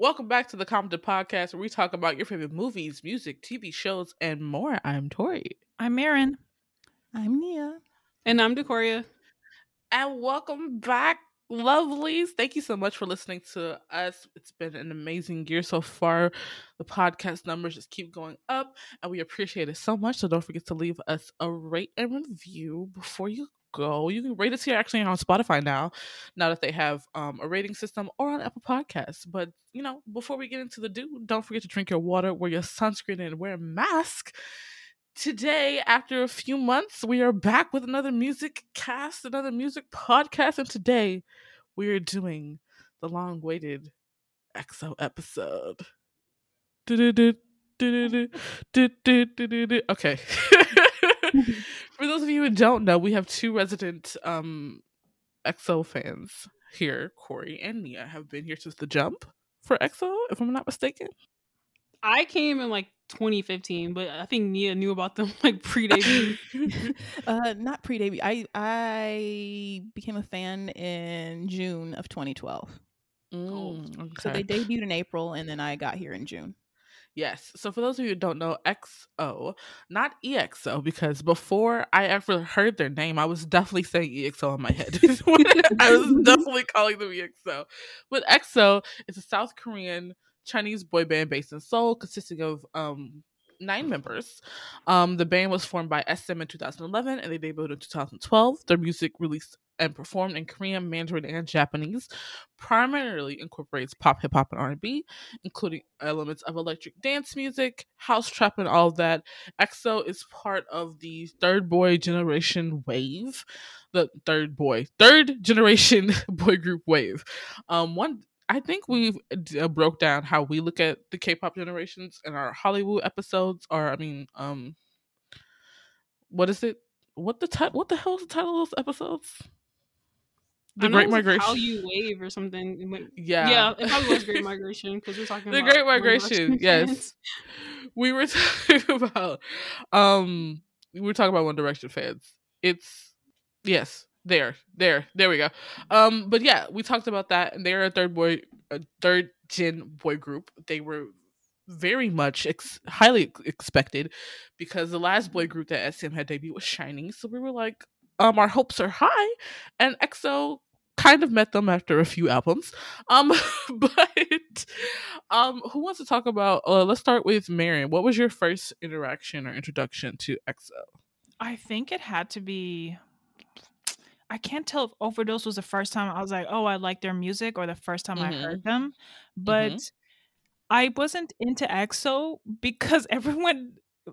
Welcome back to the Compton Podcast, where we talk about your favorite movies, music, TV shows, and more. I'm Tori. I'm Marin. I'm Nia. And I'm Decoria. And welcome back, lovelies. Thank you so much for listening to us. It's been an amazing year so far. The podcast numbers just keep going up, and we appreciate it so much. So don't forget to leave us a rate and review before you go. You can rate us here actually on Spotify now, now that they have um, a rating system or on Apple Podcasts. But you know, before we get into the do, don't forget to drink your water, wear your sunscreen, and wear a mask. Today, after a few months, we are back with another music cast, another music podcast, and today we are doing the long-awaited EXO episode. Okay. For those of you who don't know, we have two resident um EXO fans here. Corey and Nia have been here since the jump for EXO, if I'm not mistaken. I came in like 2015, but I think Nia knew about them like pre debut. uh, not pre debut. I I became a fan in June of 2012. Mm, okay. So they debuted in April, and then I got here in June. Yes. So for those of you who don't know, XO, not EXO, because before I ever heard their name, I was definitely saying EXO in my head. I was definitely calling them EXO. But XO is a South Korean Chinese boy band based in Seoul, consisting of um nine members. Um, the band was formed by SM in 2011 and they debuted in 2012. Their music released and performed in Korean, Mandarin, and Japanese, primarily incorporates pop, hip hop, and R&B, including elements of electric dance music, house trap, and all that. EXO is part of the third boy generation wave, the third boy, third generation boy group wave. Um, one I think we uh, broke down how we look at the K-pop generations in our Hallyu episodes, or I mean, um, what is it? What the title? What the hell is the title of those episodes? The Great Migration. Hallyu wave or something? Yeah, yeah. It probably was Great Migration because we're talking the Great Migration. Yes, we were talking about. Um, we were talking about One Direction fans. It's yes, there there there we go. Um but yeah we talked about that and they're a third boy a third gen boy group. They were very much ex- highly expected because the last boy group that SM had debuted was SHINee, so we were like um our hopes are high and EXO kind of met them after a few albums. Um but um who wants to talk about uh let's start with Marin. What was your first interaction or introduction to EXO I think it had to be I can't tell if Overdose was the first time I was like, oh, I like their music or the first time mm-hmm. I heard them. But mm-hmm. I wasn't into EXO because everyone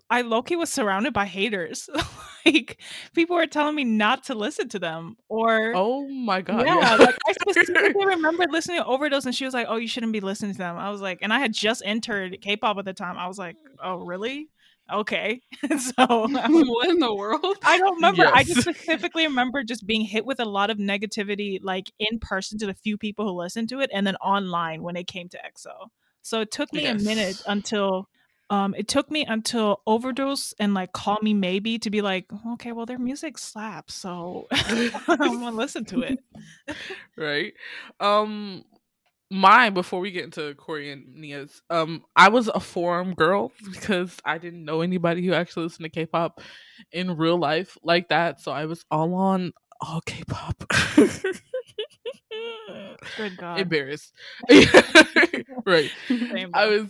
I Loki was surrounded by haters. like people were telling me not to listen to them or Oh my god. Yeah, yeah. like I specifically remember listening to Overdose and she was like, "Oh, you shouldn't be listening to them." I was like, and I had just entered K-pop at the time. I was like, "Oh, really?" Okay. so what in the world? I don't remember. Yes. I just specifically remember just being hit with a lot of negativity, like in person to the few people who listened to it, and then online when it came to EXO. So it took me yes. a minute until um it took me until overdose and like call me maybe to be like okay well their music slaps so i'm gonna listen to it right um mine before we get into Corey and Nia's, um, I was a forum girl because I didn't know anybody who actually listened to K-pop in real life like that. So I was all on allkpop. Good God, embarrassed. right, I was,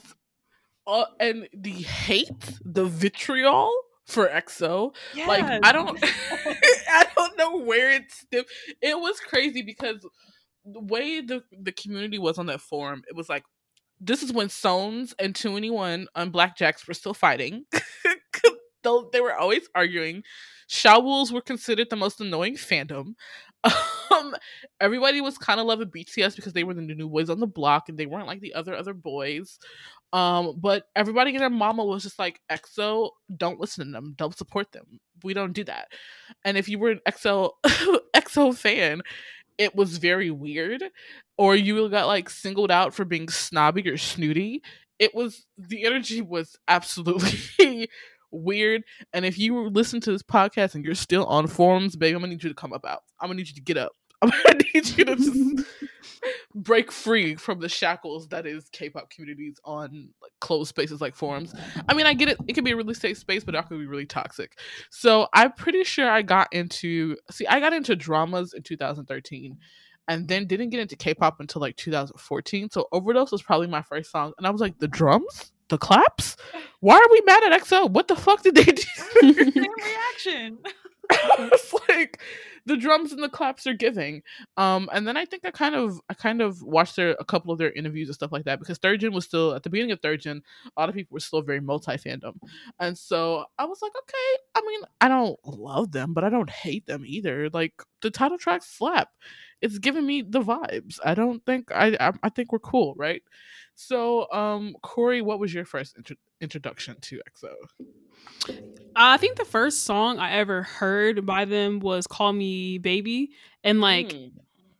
all, and the hate, the vitriol for EXO. Yes. Like I don't, I don't know where it's. It was crazy because the way the the community was on that forum, it was like this is when Sones and 2NE1 on Blackjacks were still fighting. they were always arguing. Shawols were considered the most annoying fandom. Um, everybody was kind of loving BTS because they were the new boys on the block and they weren't like the other other boys. Um, but everybody and their mama was just like, EXO, don't listen to them, don't support them. We don't do that. And if you were an EXO EXO fan, it was very weird or you got like singled out for being snobby or snooty it was the energy was absolutely weird and if you listen to this podcast and you're still on forums baby i'm gonna need you to come up out. I'm gonna need you to get up I need you to just break free from the shackles that is K-pop communities on like closed spaces like forums. I mean, I get it; it can be a really safe space, but it can be really toxic. So I'm pretty sure I got into see, I got into dramas in 2013, and then didn't get into K-pop until like 2014. So Overdose was probably my first song, and I was like, the drums, the claps. Why are we mad at EXO? What the fuck did they do? Same reaction. it's like the drums and the claps are giving. Um, and then I think I kind of I kind of watched their a couple of their interviews and stuff like that because Third Gen was still at the beginning of Third Gen, a lot of people were still very multi fandom, and so I was like, okay, I mean, I don't love them, but I don't hate them either. Like the title track slap, it's giving me the vibes. I don't think I I, I think we're cool, right? So, um, Corey, what was your first intro- introduction to EXO? I think the first song I ever heard by them was "Call Me Baby," and like. Mm.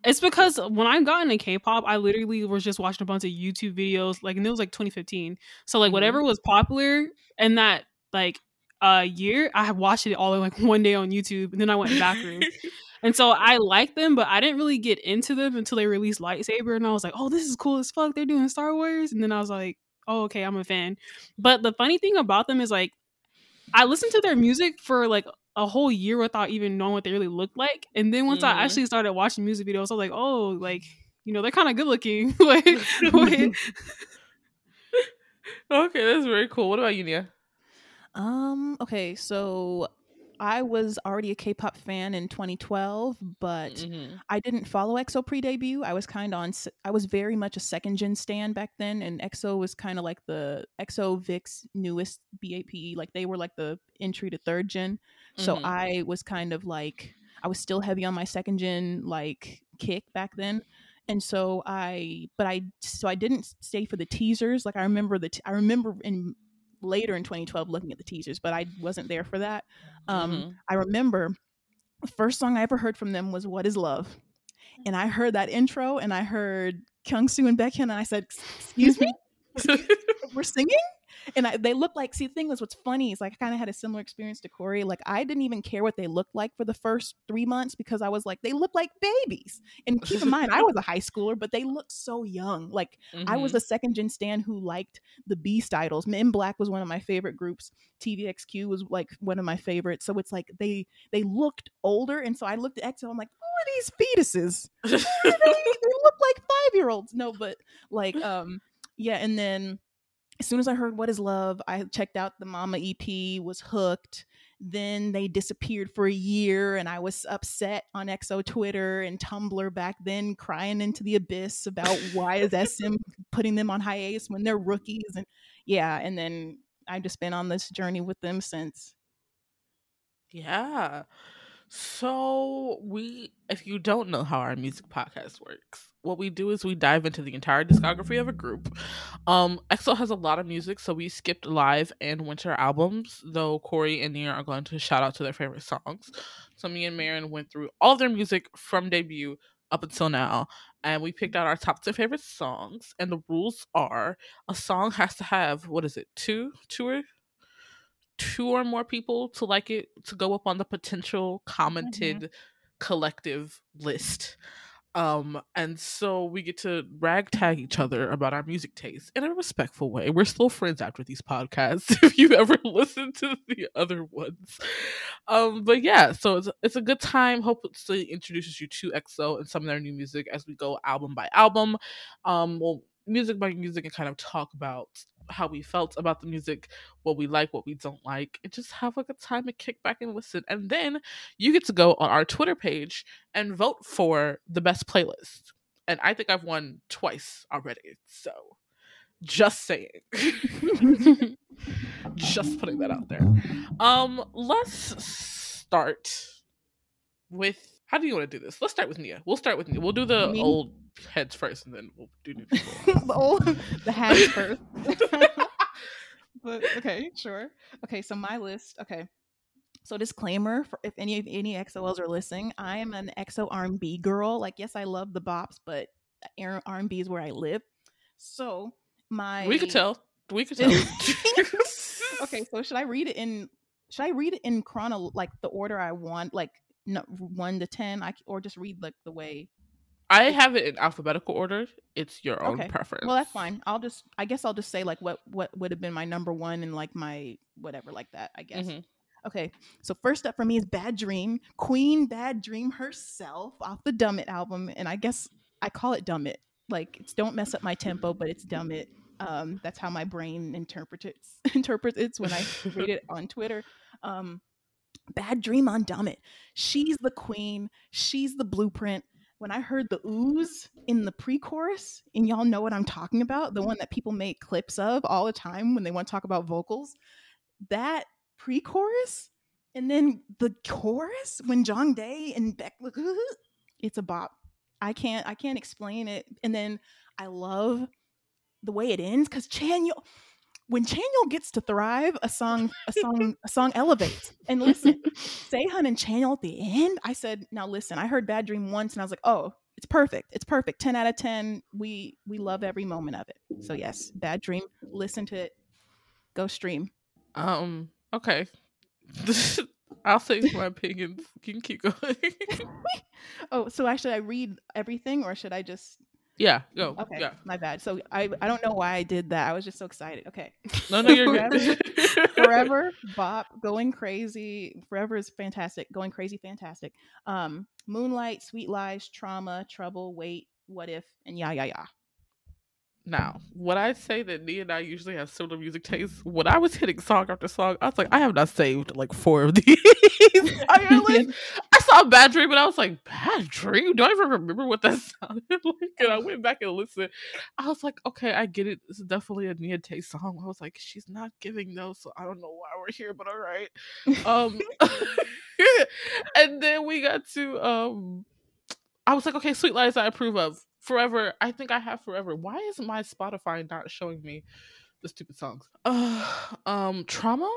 It's because when I got into K-pop, I literally was just watching a bunch of YouTube videos, like, and it was like 2015. So like, mm-hmm. whatever was popular in that like uh year, I watched it all in like one day on YouTube, and then I went backwards. And so I liked them, but I didn't really get into them until they released Lightsaber. And I was like, oh, this is cool as fuck. They're doing Star Wars. And then I was like, oh, okay, I'm a fan. But the funny thing about them is like, I listened to their music for like a whole year without even knowing what they really looked like. And then once mm-hmm. I actually started watching music videos, I was like, oh, like, you know, they're kind of good looking. like, okay, that's very cool. What about you, Nia? Um, okay, so I was already a K-pop fan in 2012, but mm-hmm. I didn't follow EXO pre-debut. I was kind of on. I was very much a second gen stan back then, and EXO was kind of like the EXO VIXX newest B.A.P. Like they were like the entry to third gen. Mm-hmm. So I was kind of like I was still heavy on my second gen like kick back then. And so I, but I, so I didn't stay for the teasers. Like I remember the, t- I remember in later in 2012 looking at the teasers, but I wasn't there for that. Um, mm-hmm. I remember the first song I ever heard from them was "What Is Love," and I heard that intro, and I heard Kyungsoo and Baekhyun, and I said, "Excuse me, we're singing." And I, they look like see the thing was what's funny is like I kind of had a similar experience to Corey. Like I didn't even care what they looked like for the first three months because I was like they look like babies. And keep in mind I was a high schooler, but they looked so young. Like mm-hmm. I was mm-hmm. a second gen stan who liked the Beast idols. MBLAQ was one of my favorite groups. TVXQ was like one of my favorites. So it's like they they looked older, and so I looked at EXO. I'm like, who are these fetuses? they, they look like five year olds. No, but like um yeah, and then as soon as I heard What is Love, I checked out the Mama EP, was hooked. Then they disappeared for a year, and I was upset on EXO Twitter and Tumblr back then, crying into the abyss about why is SM putting them on hiatus when they're rookies. And yeah, and then I've just been on this journey with them since. Yeah. So we if you don't know how our music podcast works, what we do is we dive into the entire discography of a group. Um EXO has a lot of music, so we skipped live and winter albums, though Corey and Nia are going to shout out to their favorite songs. So me and Marin went through all their music from debut up until now and we picked out our top 10 favorite songs and the rules are a song has to have what is it two two or two or more people to like it to go up on the potential commented mm-hmm. collective list. Um, and so we get to ragtag each other about our music taste in a respectful way. We're still friends after these podcasts, if you ever listened to the other ones. Um, but yeah, so it's, it's a good time. Hopefully, introduces you to EXO and some of their new music as we go album by album. Um, well, music by music and kind of talk about how we felt about the music, what we like, what we don't like, and just have like a time to kick back and listen. And then you get to go on our Twitter page and vote for the best playlist. And I think I've won twice already. So just saying. just putting that out there. Um, let's start with how do you want to do this? Let's start with Nia. We'll start with Nia. We'll do the Me? old heads first, and then we'll do new people. the old the heads first. but okay, sure. Okay, so my list. Okay, so disclaimer for if any any XOLs are listening, I am an XO R&B girl. Like, yes, I love the bops, but R&B is where I live. So my we could tell. We could tell. okay, so should I read it in? Should I read it in chrono like the order I want? Like no, one to ten, I or just read like the way. I have it in alphabetical order. It's your own Okay. preference. Well, that's fine. I'll just, I guess I'll just say like what what would have been my number one and like my whatever like that. I guess. Mhm. Okay, so first up for me is Bad Dream, Queen Bad Dream herself off the Dumb It album, and I guess I call it Dumb It. Like it's don't mess up my tempo, but it's Dumb It. Um, that's how my brain interprets it, interprets it when I read it on Twitter. Um, Bad Dream on Dumb It. She's the queen. She's the blueprint. When I heard the ooze in the pre-chorus, and y'all know what I'm talking about, the one that people make clips of all the time when they want to talk about vocals, that pre-chorus and then the chorus when Jongdae and Baek it's a bop. I can't I can't explain it. And then I love the way it ends because Chanyeol when Chanyeol gets to thrive, a song a song a song elevates. And listen, Sehun and Chanyeol at the end, I said, now listen, I heard Bad Dream once and I was like, oh, it's perfect. It's perfect. 10 out of 10. We we love every moment of it. So yes, Bad Dream. Listen to it. Go stream. Um. Okay. I'll say my opinions. You can keep going. Oh, so actually I read everything or should I just yeah. Go. Okay, Yeah. my bad. So I I don't know why I did that. I was just so excited. Okay. No, no, you're good. Forever Bop Going Crazy. Forever is fantastic. Going Crazy fantastic. Um Moonlight, Sweet Lies, Trauma, Trouble, Wait, What If, and Yeah Yeah Yeah. Now, when I say that Nia and I usually have similar music tastes, when I was hitting song after song, I was like, I have not saved like four of these your list. I saw Bad Dream and I was like, Bad Dream? Do I even remember what that sounded like? And I went back and listened. I was like, okay, I get it. This is definitely a Nia taste song. I was like, she's not giving those, so I don't know why we're here, but all right. Um, and then we got to um, I was like, okay, Sweet Lies I approve of. Forever, I think I have Forever. Why is my Spotify not showing me the stupid songs? Uh, um, Trauma.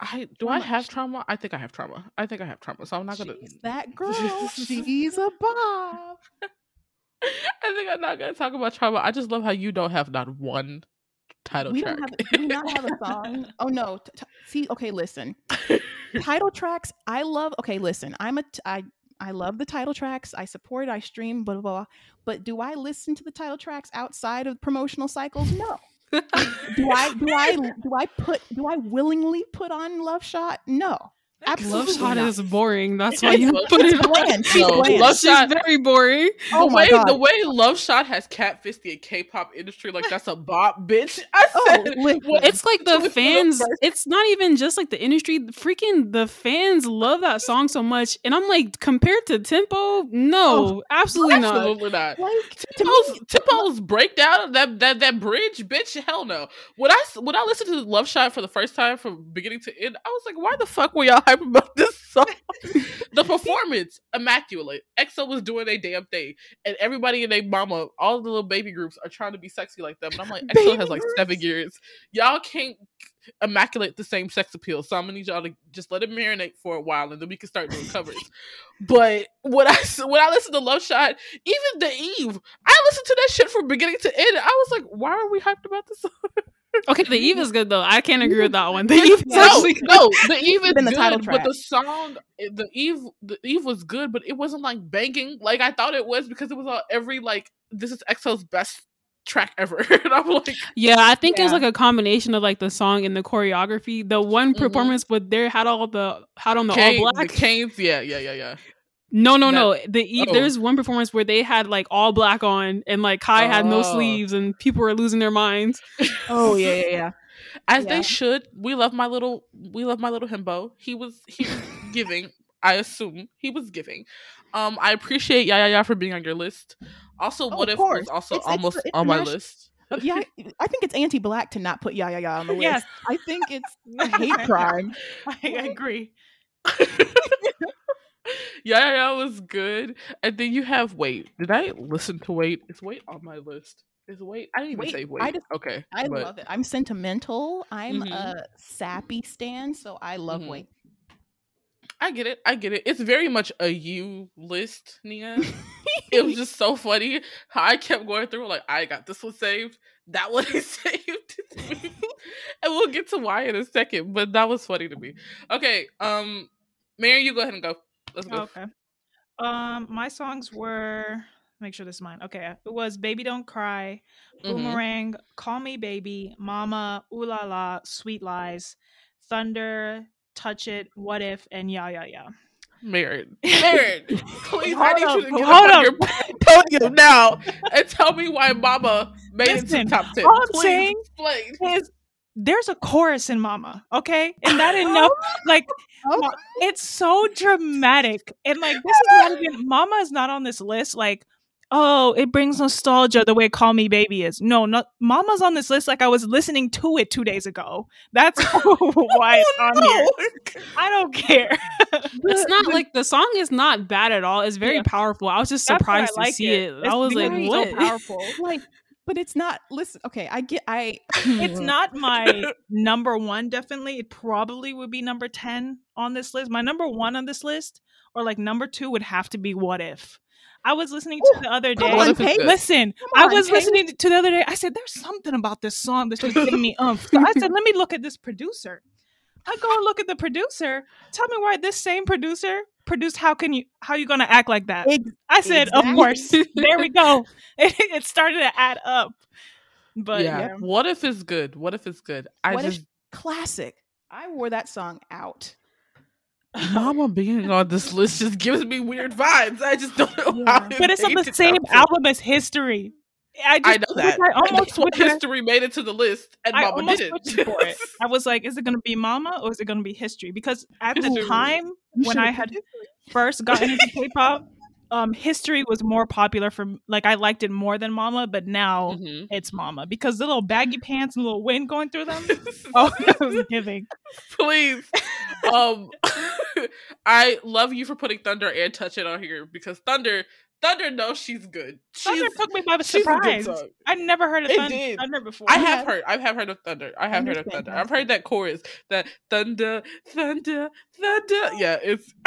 I do I have trauma? I think I have trauma. I think I have trauma. So I'm not gonna. She's that girl. She's a bob. I think I'm not gonna talk about trauma. I just love how you don't have not one title we track. don't have do we not have a song. Oh no. T- t- see, okay, listen. title tracks, I love okay, listen. I'm a t- I I love the title tracks. I support, I stream, blah, blah, blah. But do I listen to the title tracks outside of promotional cycles? No. Do I do I do I put do I willingly put on Love Shot? No. Love Shot not. is boring. That's why you put it on. bland. She's No, bland. Love She's Shot- very boring. Oh the my way God. the way Love Shot has catfished the K-pop industry like that's a bop, bitch. I Oh, said, listen. what- It's like the Which was the fans. It's not even just like the industry. Freaking the fans love that song so much, and I'm like, compared to Tempo, no, oh, absolutely not. absolutely not. like to me, Tempo's, Tempo's breakdown that that that bridge, bitch. Hell no. When I s- when I listened to Love Shot for the first time from beginning to end, I was like, why the fuck were y'all hype about this song? the performance immaculate. EXO was doing a damn thing, and everybody and their mama, all the little baby groups are trying to be sexy like them. And I'm like, EXO Baby has like groups? seven years. Y'all can't immaculate the same sex appeal. So I'm gonna need y'all to just let it marinate for a while, and then we can start doing covers. But when I when I listened to Love Shot, even the Eve, I listened to that shit from beginning to end. I was like, why are we hyped about this? song? Okay, the Eve is good though. I can't agree with that one. The Eve is No, actually good. no, the Eve is Than the good, title but track. the song, the Eve, the Eve was good, but it wasn't like banging like I thought it was because it was on every like this is EXO's best track ever, and I'm like, Yeah, I think it was like a combination of like the song and the choreography. The one Mhm. performance with there had all the had on the Kane- all the. Canes, yeah, yeah, yeah, yeah. No, no, That- no. The Eve, oh. there's one performance where they had like all black on, and like Kai had no Oh. sleeves, and people were losing their minds. Oh yeah, yeah, yeah. As Yeah. they should. We love my little, we love my little himbo. He was, he was giving. I assume he was giving. Um, I appreciate Yaya Ya for being on your list. Also, Oh, what of if was also It's- it's- almost it's on my list. Yeah, I- I think it's anti-black to not put Yaya yeah, yeah on the list. Yes. I think it's a hate crime. I agree. Yeah, yeah, was good. And then you have Wait. Did I listen to Wait? Is Wait on my list? Is Wait? I didn't even Wait, say Wait. I just- okay, I but- love it. I'm sentimental. I'm Mhm. a sappy stan, so I love Mhm. Wait. I get it. I get it. It's very much a you list, Nia. it was just so funny how I kept going through like I got this one saved, that one is saved, and we'll get to why in a second. But that was funny to me. Okay, um, Mary, you go ahead and go. Let's go. Okay. Um, my songs were. Make sure this is mine. Okay, it was "Baby Don't Cry," Mhm. "Boomerang," "Call Me Baby," "Mama," "Ooh La La," "Sweet Lies," "Thunder," "Touch It," "What If," and "Yeah Yeah Yeah." Married. Married. Please, I Hold need you to get hold up on your podium now and tell me why Mama made it Listen, to top 10. all I'm Please saying explain. Is there's a chorus in Mama, okay, and that enough. like Oh. it's so dramatic, and like this is not even Mama is not on this list. Like. Oh, it brings nostalgia the way "Call Me Baby" is. No, not Mama's on this list. Like I was listening to it two days ago. That's why oh, it's on here. I don't care. It's not like the song is not bad at all. It's very Yeah. powerful. I was just That's surprised to like see it. it. I was like, very so what? powerful. like, but it's not. Listen, okay, I get. I. it's not my number one definitely it probably would be number 10 on this list my number one on this list or like number two would have to be what if i was listening to Ooh, the other day on, If is Paige. good. listen Come i was Paige. listening to the other day i said there's something about this song that's just giving me umph so i said let me look at this producer i go and look at the producer tell me why this same producer produced how can you how you gonna act like that Ex- i said exactly. of course there we go it, it started to add up but yeah. yeah, What if it's good? What if it's good? I What if- classic. I wore that song out. Mama being on this list just gives me weird vibes. I just don't know how. Yeah. but it's on the same album as history I just I know that. I almost What my- history made it to the list, and I Mama didn't. for it. I was like, is it going to be Mama or is it going to be History? Because at the time when I had first gotten into K-pop, um, History was more popular for like I liked it more than Mama, but now Mhm. it's Mama because the little baggy pants and little wind going through them. Oh, it was giving. Please. Um I love you for putting Thunder and Touch It on here because Thunder Thunder knows she's good. Thunder took me by the she's a good surprise. I never heard of Thunder. Thunder before. I have heard. I have heard of Thunder. I have heard of Thunder. I've heard that chorus. That Thunder, Thunder, Thunder. Yeah, it's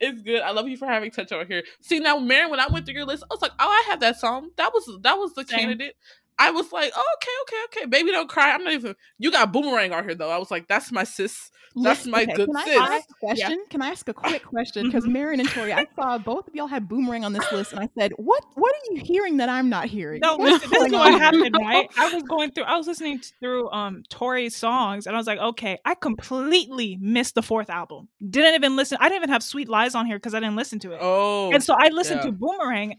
it's good. I love you for having touch on here. See now, Mary, when I went through your list, I was like, oh, I have that song. That was that was the Same. candidate. I was like, oh, okay, okay, okay. Baby, don't cry. I'm not even. You got boomerang on here though. I was like, that's my sis. That's Listen, my okay, good can I sis. ask a question? Can I ask a quick question? Because Marin and Tori, I saw both of y'all had boomerang on this list, and I said, "What? What are you hearing that I'm not hearing?" No, What's listen, this is what on? happened, right? I was going through, I was listening through um Tori's songs, and I was like, okay, I completely missed the fourth album. Didn't even listen. I didn't even have Sweet Lies on here because I didn't listen to it. Oh, and so I listened yeah. to Boomerang,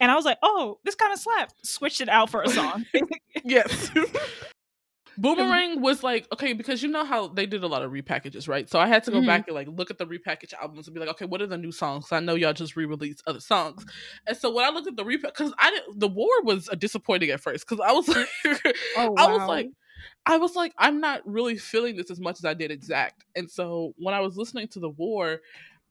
and I was like, oh, this kind of slapped. Switched it out for a song. Yes. Boomerang was like okay because you know how they did a lot of repackages, right? So I had to go Mhm. back and like look at the repackaged albums and be like, okay, what are the new songs? I know y'all just re-released other songs, and so when I looked at the repack, because I didn't, the war was a disappointing at first because I was like, Oh, I was like, I was like, I'm not really feeling this as much as I did Exact, and so when I was listening to the war.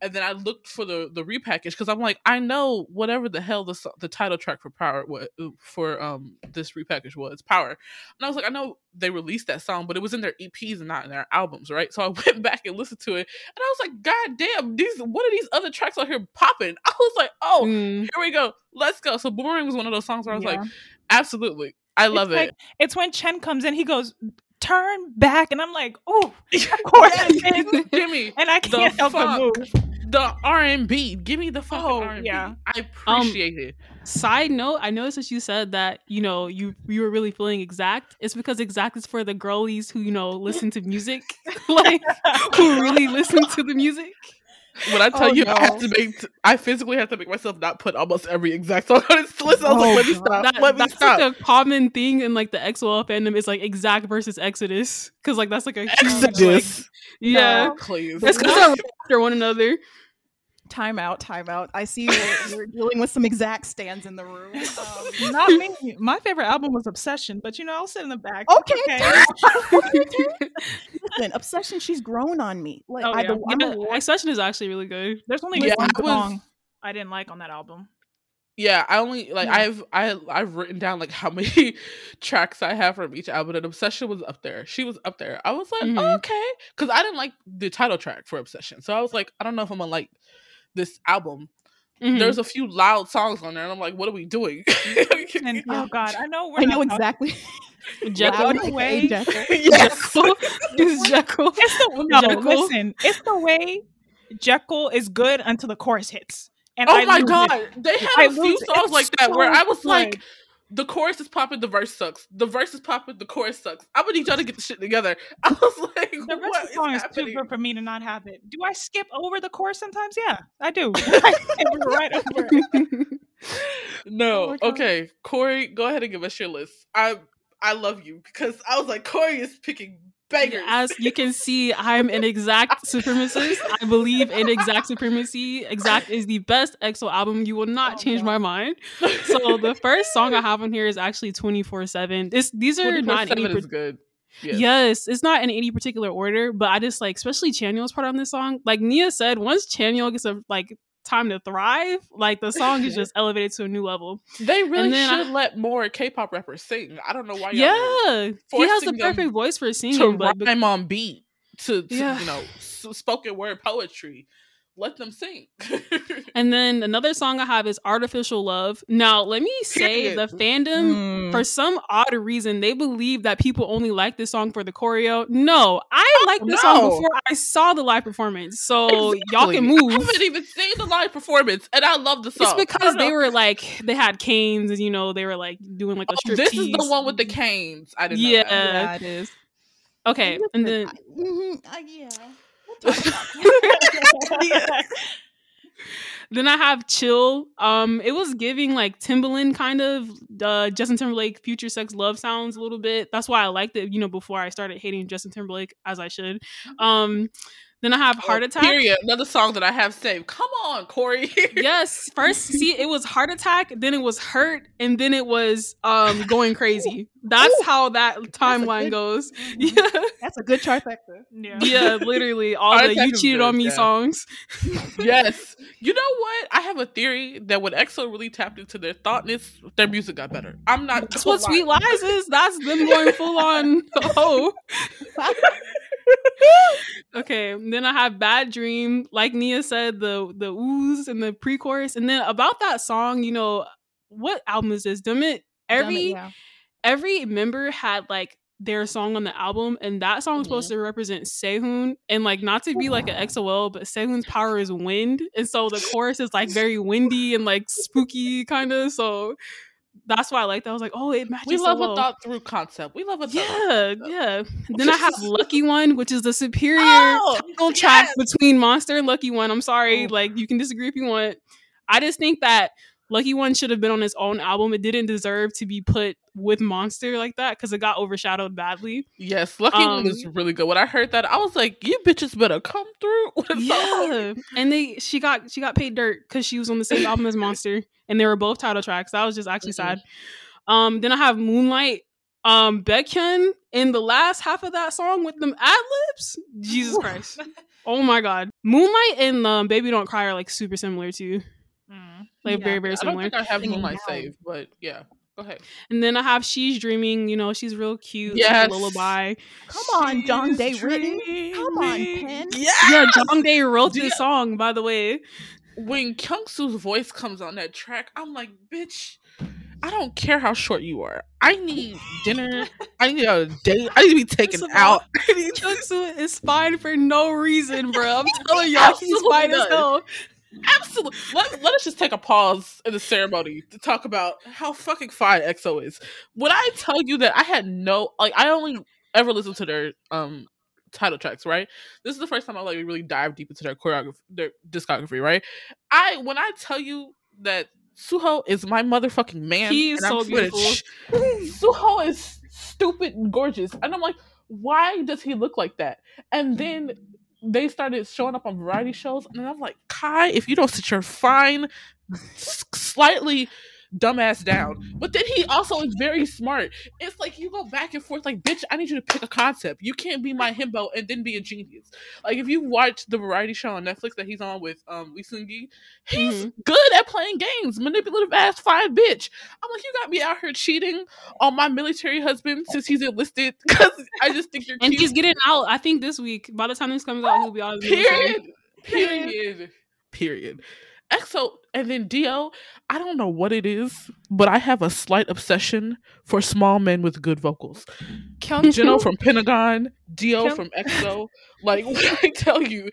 And then I looked for the the repackage because I'm like I know whatever the hell the the title track for Power was for um this repackage was Power, and I was like, I know they released that song, but it was in their EPs and not in their albums, right? So I went back and listened to it, and I was like, God damn, these what are these other tracks out here popping? I was like, oh, Mm. here we go, let's go. So Boomerang was one of those songs where I was Yeah. like, absolutely, I love it's it. Like, it's when Chen comes in, he goes, turn back, and I'm like, oh, of course. Give And I can't help but move. The R and B. Give me the fucking Oh, R and B. yeah. I appreciate it. Side note, I noticed that you said that you know you you were really feeling exact. It's because exact is for the girlies who you know listen to music, like who really listen to the music. When I tell Oh, you, I have to make, I physically have to make myself not put almost every exact song on this list. I was Oh, like, let me God. stop. That, let me that's stop. like a common thing in like the XOL fandom. Is like exact versus Exodus because like that's like a huge, like- Exodus. yeah, No. Please. it's because they're after one another. Time out, time out. I see you're, we're dealing with some exact stands in the room. Um, Not me. My favorite album was Obsession, but you know, I'll sit in the back. okay. Listen, obsession. She's grown on me. Like Oh, I, yeah. I'm Yeah, a- Exception is actually really good. There's only Yeah, one was- song I didn't like on that album. Yeah, I only like Yeah. I've I I've written down like how many tracks I have from each album, and Obsession was up there. She was up there. I was like, Mhm. oh, okay, because I didn't like the title track for Obsession, so I was like, I don't know if I'm gonna like this album. Mhm. There's a few loud songs on there, and I'm like, what are we doing? And oh god, I know we're I know not talking- exactly. Jekyll. Loud the way- Jekyll. yes. Jekyll. It's Jekyll. It's the no, Jekyll. listen. It's the way Jekyll is good until the chorus hits. And oh I my god, it. they had I a few songs like that so where I was good. like, the chorus is popping, the verse sucks. The verse is popping, the chorus sucks. I'm gonna need y'all to get the shit together. I was like, the rest of the song is, is too good for me to not have it. Do I skip over the chorus sometimes? Yeah, I do. right over. no, oh okay, Corey, go ahead and give us your list. I I love you because I was like, Corey is picking bangers. As you can see, I'm an exact supremacist. I believe in exact supremacy. Exact is the best EXO album. You will not oh, change God. my mind. So the first song I have on here is actually 24 7. This these are not any is good. Yes. yes. it's not in any particular order, but I just like, especially Chanyeol's part on this song. Like Nia said, once Chanyeol gets a like time to thrive. Like the song is just elevated to a new level. They really should I, let more K-pop rappers sing. I don't know why. yeah, he has the perfect voice for singing. To but, rhyme on beat to, to yeah. you know spoken word poetry let them sing. and then another song I have is Artificial Love. Now, let me say the fandom, mm. for some odd reason, they believe that people only like this song for the choreo. No, I oh, liked this no. song before I saw the live performance. So exactly. y'all can move. I haven't even seen the live performance, and I love the song. It's because they were like, they had canes, and you know, they were like doing like a strip. this is the one with the canes. I didn't yeah. Yeah, it is. Okay, and then. Mm-hmm, uh, yeah. Then I have Chill. Um, it was giving like Timbaland kind of uh, Justin Timberlake future sex love sounds a little bit. That's why I liked it, you know, before I started hating Justin Timberlake as I should. Mm-hmm. Um, then I have Heart Attack. Period. Another song that I have saved. Come on, Corey. yes. First, see, it was Heart Attack, then it was Hurt, and then it was um Going Crazy. That's Ooh. how that timeline good, goes. Yeah. That's a good trifecta. Yeah. Yeah, literally. All Heart the You Cheated good, on Me yeah. songs. yes. You know what? I have a theory that when EXO really tapped into their thoughtness, their music got better. I'm not. That's what Sweet Lies is. That's them going full on. Oh okay, then I have Bad Dream, like Nia said, the the ooze and the pre-chorus, and then about that song, you know, what album is this? Dumb it. Every yeah. every member had like their song on the album, and that song was mm-hmm. supposed to represent Sehun, and like not to be like an XOL, but Sehun's power is wind, and so the chorus is like very windy and like spooky kind of. So that's why I like that. I was like, oh, it matches. We love so well. a thought through concept. We love a yeah, yeah. then I have Lucky One, which is the superior oh, title yes. track between Monster and Lucky One. I'm sorry, oh. like you can disagree if you want. I just think that Lucky One should have been on its own album. It didn't deserve to be put with Monster like that because it got overshadowed badly. Yes, Lucky um, One is really good. When I heard that, I was like, "You bitches better come through." yeah, and they she got she got paid dirt because she was on the same album as Monster, and they were both title tracks. That was just actually mm-hmm. sad. Um, then I have Moonlight. Um, Baekhyun in the last half of that song with them ad libs. Jesus Christ! oh my God, Moonlight and um, Baby Don't Cry are like super similar too. Like yeah. very very similar. I don't think I have Moonlight saved, but yeah. Go ahead. And then I have She's Dreaming. You know, she's real cute. Yeah. Lullaby. Come on, Jongdae written. Come on, Pen. Yeah. Yeah, Jongdae wrote this song, by the way. When Kyungsu's voice comes on that track, I'm like, bitch, I don't care how short you are. I need dinner. I need a date. I need to be taken out. Kyungsu is fine for no reason, bro. I'm telling y'all, he's fine as hell. Absolutely. Let, let us just take a pause in the ceremony to talk about how fucking fine EXO is. When I tell you that I had no like I only ever listened to their um title tracks, right? This is the first time I like really dive deep into their choreography their discography, right? I when I tell you that Suho is my motherfucking man. He is so beautiful. Suho is stupid and gorgeous. And I'm like, why does he look like that? And then they started showing up on variety shows, and I'm like, Kai, if you don't sit your fine, slightly dumbass down. But then he also is very smart. It's like you go back and forth, like, bitch, I need you to pick a concept. You can't be my himbo and then be a genius. Like if you watch the variety show on Netflix that he's on with um Lee Seung-gi, he's mm-hmm. good at playing games, manipulative ass fine bitch. I'm like, you got me out here cheating on my military husband since he's enlisted because I just think you're and cute. he's getting out. I think this week. By the time this comes out, he'll be out. Period. Period. Period. EXO and then Dio, I don't know what it is, but I have a slight obsession for small men with good vocals. Count Jinho from Pentagon, Dio from EXO. Like I tell you,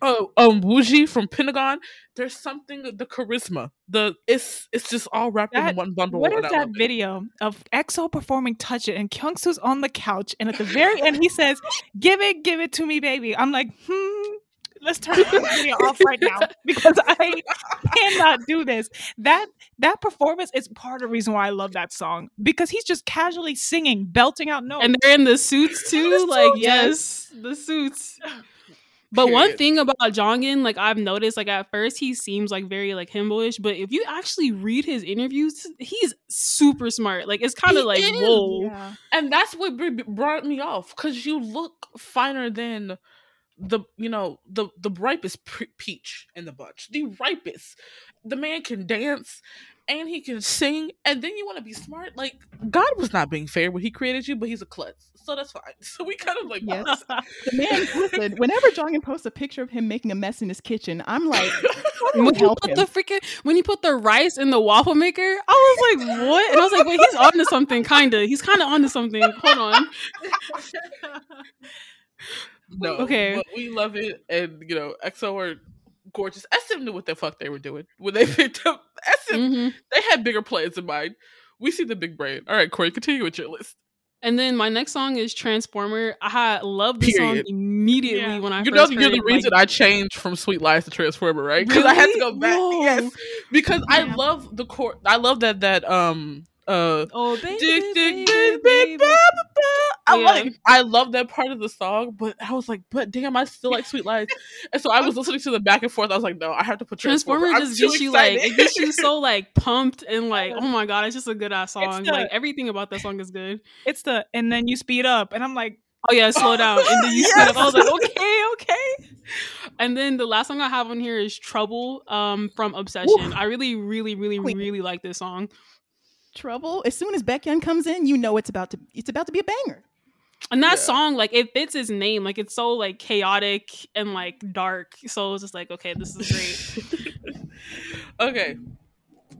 uh, um Woozi from Pentagon. There's something the charisma. The it's it's just all wrapped that, in one bundle. What is that video it. of EXO performing "Touch It" and Kyungsu's on the couch, and at the very end he says, "Give it, give it to me, baby." I'm like, hmm. Let's turn the video off right now because I cannot do this. That that performance is part of the reason why I love that song because he's just casually singing, belting out notes, and they're in the suits too. like yes, the suits. But Period. one thing about Jongin, like I've noticed, like at first he seems like very like himboish, but if you actually read his interviews, he's super smart. Like it's kind of like is. whoa, yeah. and that's what brought me off because you look finer than the you know the the ripest peach in the bunch, the ripest. The man can dance and he can sing, and then you want to be smart. Like God was not being fair when He created you, but He's a klutz, so that's fine. So we kind of like yes. the man. Listen, whenever Jongin posts a picture of him making a mess in his kitchen, I'm like, when you put him. the freaking when you put the rice in the waffle maker, I was like, what? And I was like, wait, he's onto something, kinda. He's kind of onto something. Hold on. No, okay, we love it, and you know, EXO are gorgeous. SM knew what the fuck they were doing when they picked up SM. Mm-hmm. They had bigger plans in mind. We see the big brain. All right, Corey, continue with your list. And then my next song is Transformer. I loved the song immediately yeah. when I you know you're the reason like, I changed from Sweet Lies to Transformer, right? Because really? I had to go back. Whoa. Yes, because yeah. I love the core. I love that that um uh oh baby, dick, dick, baby, baby, baby. I yeah. like I love that part of the song, but I was like, but damn, I still like Sweet Lies. and so I was listening to the back and forth. I was like, no, I have to put Transformer. Transformer just gets you like it gets you so like pumped and like, oh my god, it's just a good ass song. The, like everything about that song is good. It's the and then you speed up, and I'm like, oh yeah, slow down, and then you yes. speed up. I was like, okay, okay. And then the last song I have on here is Trouble um from Obsession. Ooh. I really, really, really, Queen. really like this song. Trouble. As soon as Baekhyun comes in, you know it's about to it's about to be a banger. And that yeah. song, like, it fits his name. Like, it's so like chaotic and like dark. So it's just like, okay, this is great. okay,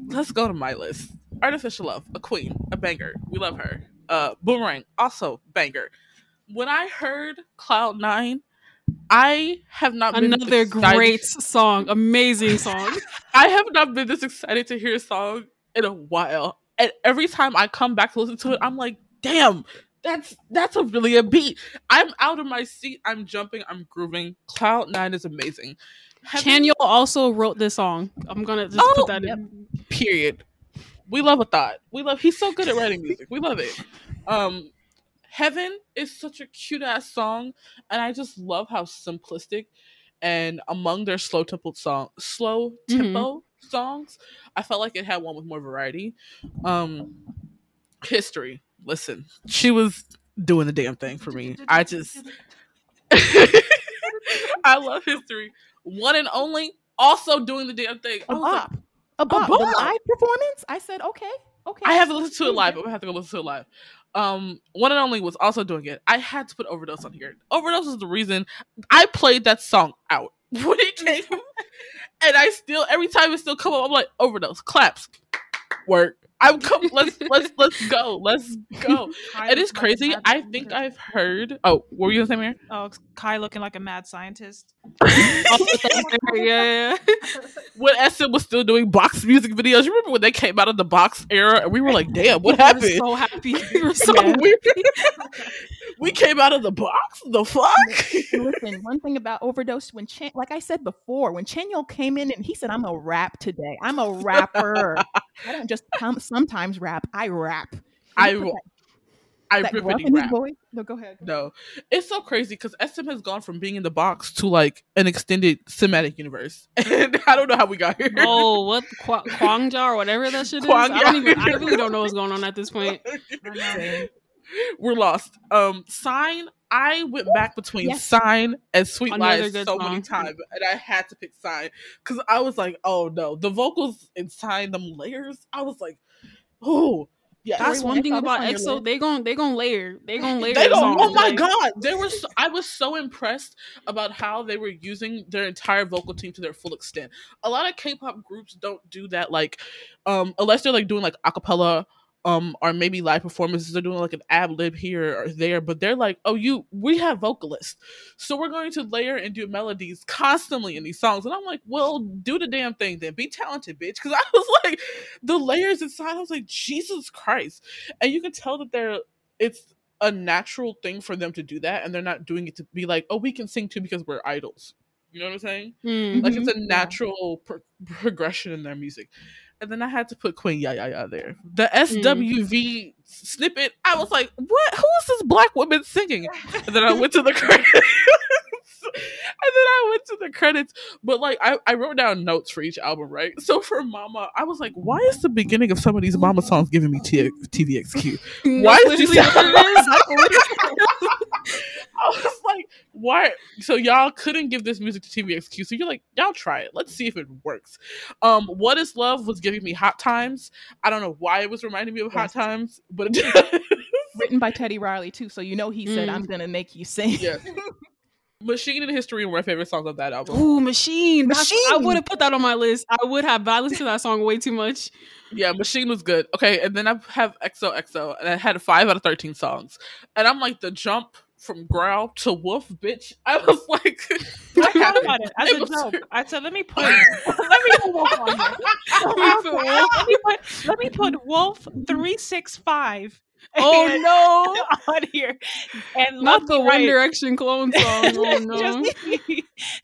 let's go to my list. Artificial Love, a queen, a banger. We love her. Uh, Boomerang, also banger. When I heard Cloud Nine, I have not another great song, amazing song. I have not been this excited to hear a song in a while and every time I come back to listen to it, I'm like, damn, that's that's a really a beat. I'm out of my seat. I'm jumping. I'm grooving. Cloud Nine is amazing. Chanyeol also wrote this song. I'm gonna just oh, put that yep. in. Period. We love a thought. We love. He's so good at writing music. We love it. Um, Heaven is such a cute ass song, and I just love how simplistic and among their slow tempo song, slow tempo mm-hmm. Songs, I felt like it had one with more variety. Um, history. Listen, she was doing the damn thing for me. I just, I love history. One and only, also doing the damn thing. A bop. Like, a bop. The live performance. I said, okay, okay. I haven't listened to it live, but I have to go listen to it live. Um, one and only was also doing it. I had to put overdose on here. Overdose is the reason I played that song out when it came, and I still every time it still come up, I'm like overdose claps, work. I'm come. Let's let's let's go. Let's go. it is crazy. I think I've heard. Oh, what were you gonna say, Mary? Oh, Kai looking like a mad scientist. oh, yeah, yeah. when SM was still doing box music videos, you remember when they came out of the box era, and we were like, "Damn, what we happened?" so happy. We were so yeah. weird. we came out of the box. The fuck. Listen, one thing about overdose when Chan, like I said before, when Chanyeol came in and he said, "I'm a rap today. I'm a rapper. I don't just come." sometimes rap. I rap. I will. I that rippity rap. Voice? No, go ahead. No, it's so crazy because SM has gone from being in the box to like an extended cinematic universe, and I don't know how we got here. Oh, what Qu- Kwangya or whatever that shit is. I don't even. I really don't know what's going on at this point. We're lost. Um, sign. I went back between yes. Sign and Sweet Another Lies so song. many times, and I had to pick Sign because I was like, "Oh no!" The vocals in Sign, them layers. I was like, Oh, yeah, that's one thing about EXO. They gon' they gon' layer. They gon' layer. They gon' oh my god, they were. So, I was so impressed about how they were using their entire vocal team to their full extent. A lot of K-pop groups don't do that, like, um, unless they're like doing like acapella um or maybe live performances they're doing like an ad lib here or there but they're like oh you we have vocalists. So we're going to layer and do melodies constantly in these songs. And i'm like well do the damn thing then. Be talented bitch. Because i was like the layers inside i was like jesus christ. And you can tell that they're it's a natural thing for them to do that and they're not doing it to be like oh we can sing too because we're idols. You know what i'm saying? Mm-hmm. like it's a natural pro- progression in their music and then I had to put Queen Ya Ya Ya there. The SWV mm. snippet, I was like, what? Who is this black woman singing? And then I went to the credits. and then I went to the credits. But like I, I wrote down notes for each album, right? So for Mama, I was like, why is the beginning of some of these Mama songs giving me T- TVXQ? Why is this I was like, why? So y'all couldn't give this music to TVXQ. So you're like, y'all try it. Let's see if it works. Um, What is Love was giving me Hot Times. I don't know why it was reminding me of Hot Times, but it written by Teddy Riley too. So you know he said, mm. "I'm gonna make you sing." Yeah. Machine in History, one my favorite songs of that album. Ooh, Machine. Machine. I would have put that on my list. I would have, but I listened to that song way too much. Yeah, Machine was good. Okay, and then I have XOXO, and I had five out of 13 songs. And I'm like, the jump from growl to wolf, bitch. I was like, I thought about it as it a joke. I said, let me put, let me put wolf on here. Let me put wolf. Let me put, let me put wolf three six five. Oh no! on here, and not the One Direction clone song. Oh no!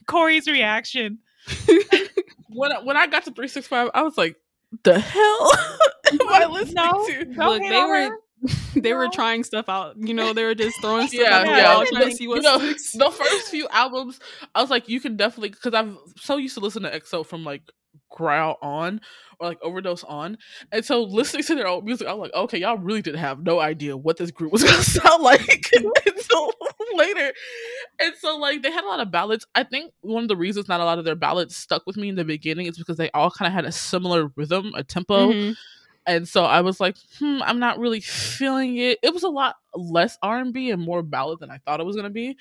Corey's reaction. when I, when I got to three six five, I was like, "The hell am I listening no, to?" Look, they were. Her they were trying stuff out. You know, they were just throwing stuff yeah, yeah. Out, trying to see what you know, The first few albums, I was like, you can definitely because I'm so used to listening to EXO from like growl on or like overdose on. And so listening to their old music, I'm like, okay, y'all really did have no idea what this group was gonna sound like until later. And so like they had a lot of ballads. I think one of the reasons not a lot of their ballads stuck with me in the beginning is because they all kind of had a similar rhythm, a tempo. Mm-hmm and so I was like, hmm, I'm not really feeling it. It was a lot less R and B and more ballad than I thought it was gonna be.